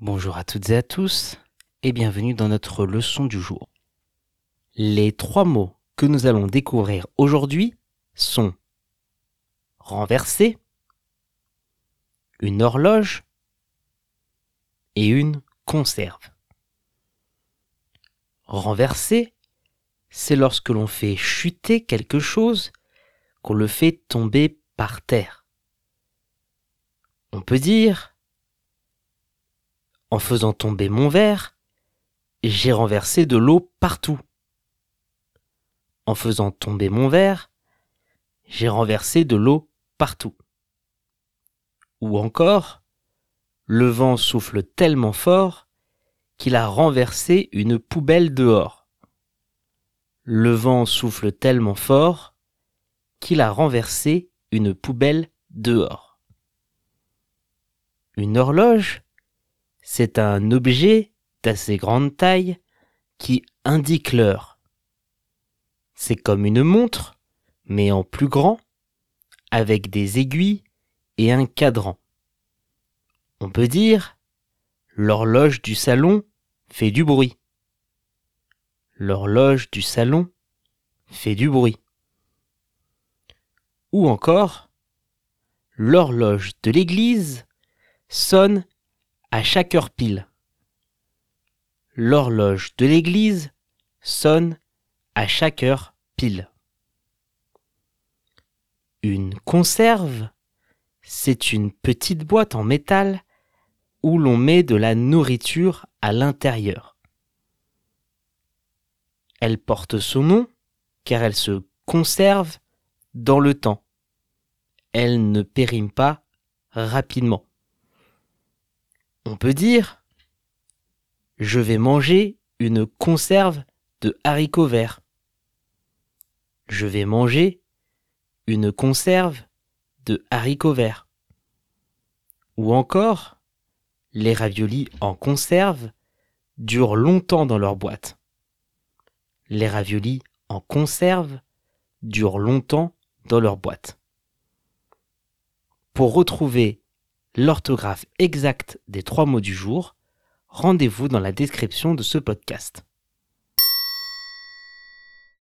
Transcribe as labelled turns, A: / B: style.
A: Bonjour à toutes et à tous et bienvenue dans notre leçon du jour. Les trois mots que nous allons découvrir aujourd'hui sont renverser, une horloge et une conserve. Renverser, c'est lorsque l'on fait chuter quelque chose, qu'on le fait tomber par terre. On peut dire en faisant tomber mon verre, j'ai renversé de l'eau partout. En faisant tomber mon verre, j'ai renversé de l'eau partout. Ou encore, le vent souffle tellement fort qu'il a renversé une poubelle dehors. Le vent souffle tellement fort qu'il a renversé une poubelle dehors. Une horloge c'est un objet d'assez grande taille qui indique l'heure. C'est comme une montre, mais en plus grand, avec des aiguilles et un cadran. On peut dire l'horloge du salon fait du bruit. L'horloge du salon fait du bruit. Ou encore l'horloge de l'église sonne à chaque heure pile. L'horloge de l'église sonne à chaque heure pile. Une conserve, c'est une petite boîte en métal où l'on met de la nourriture à l'intérieur. Elle porte son nom car elle se conserve dans le temps. Elle ne périme pas rapidement. On peut dire Je vais manger une conserve de haricots verts. Je vais manger une conserve de haricots verts. Ou encore, les raviolis en conserve durent longtemps dans leur boîte. Les raviolis en conserve durent longtemps dans leur boîte. Pour retrouver l'orthographe exacte des trois mots du jour, rendez-vous dans la description de ce podcast.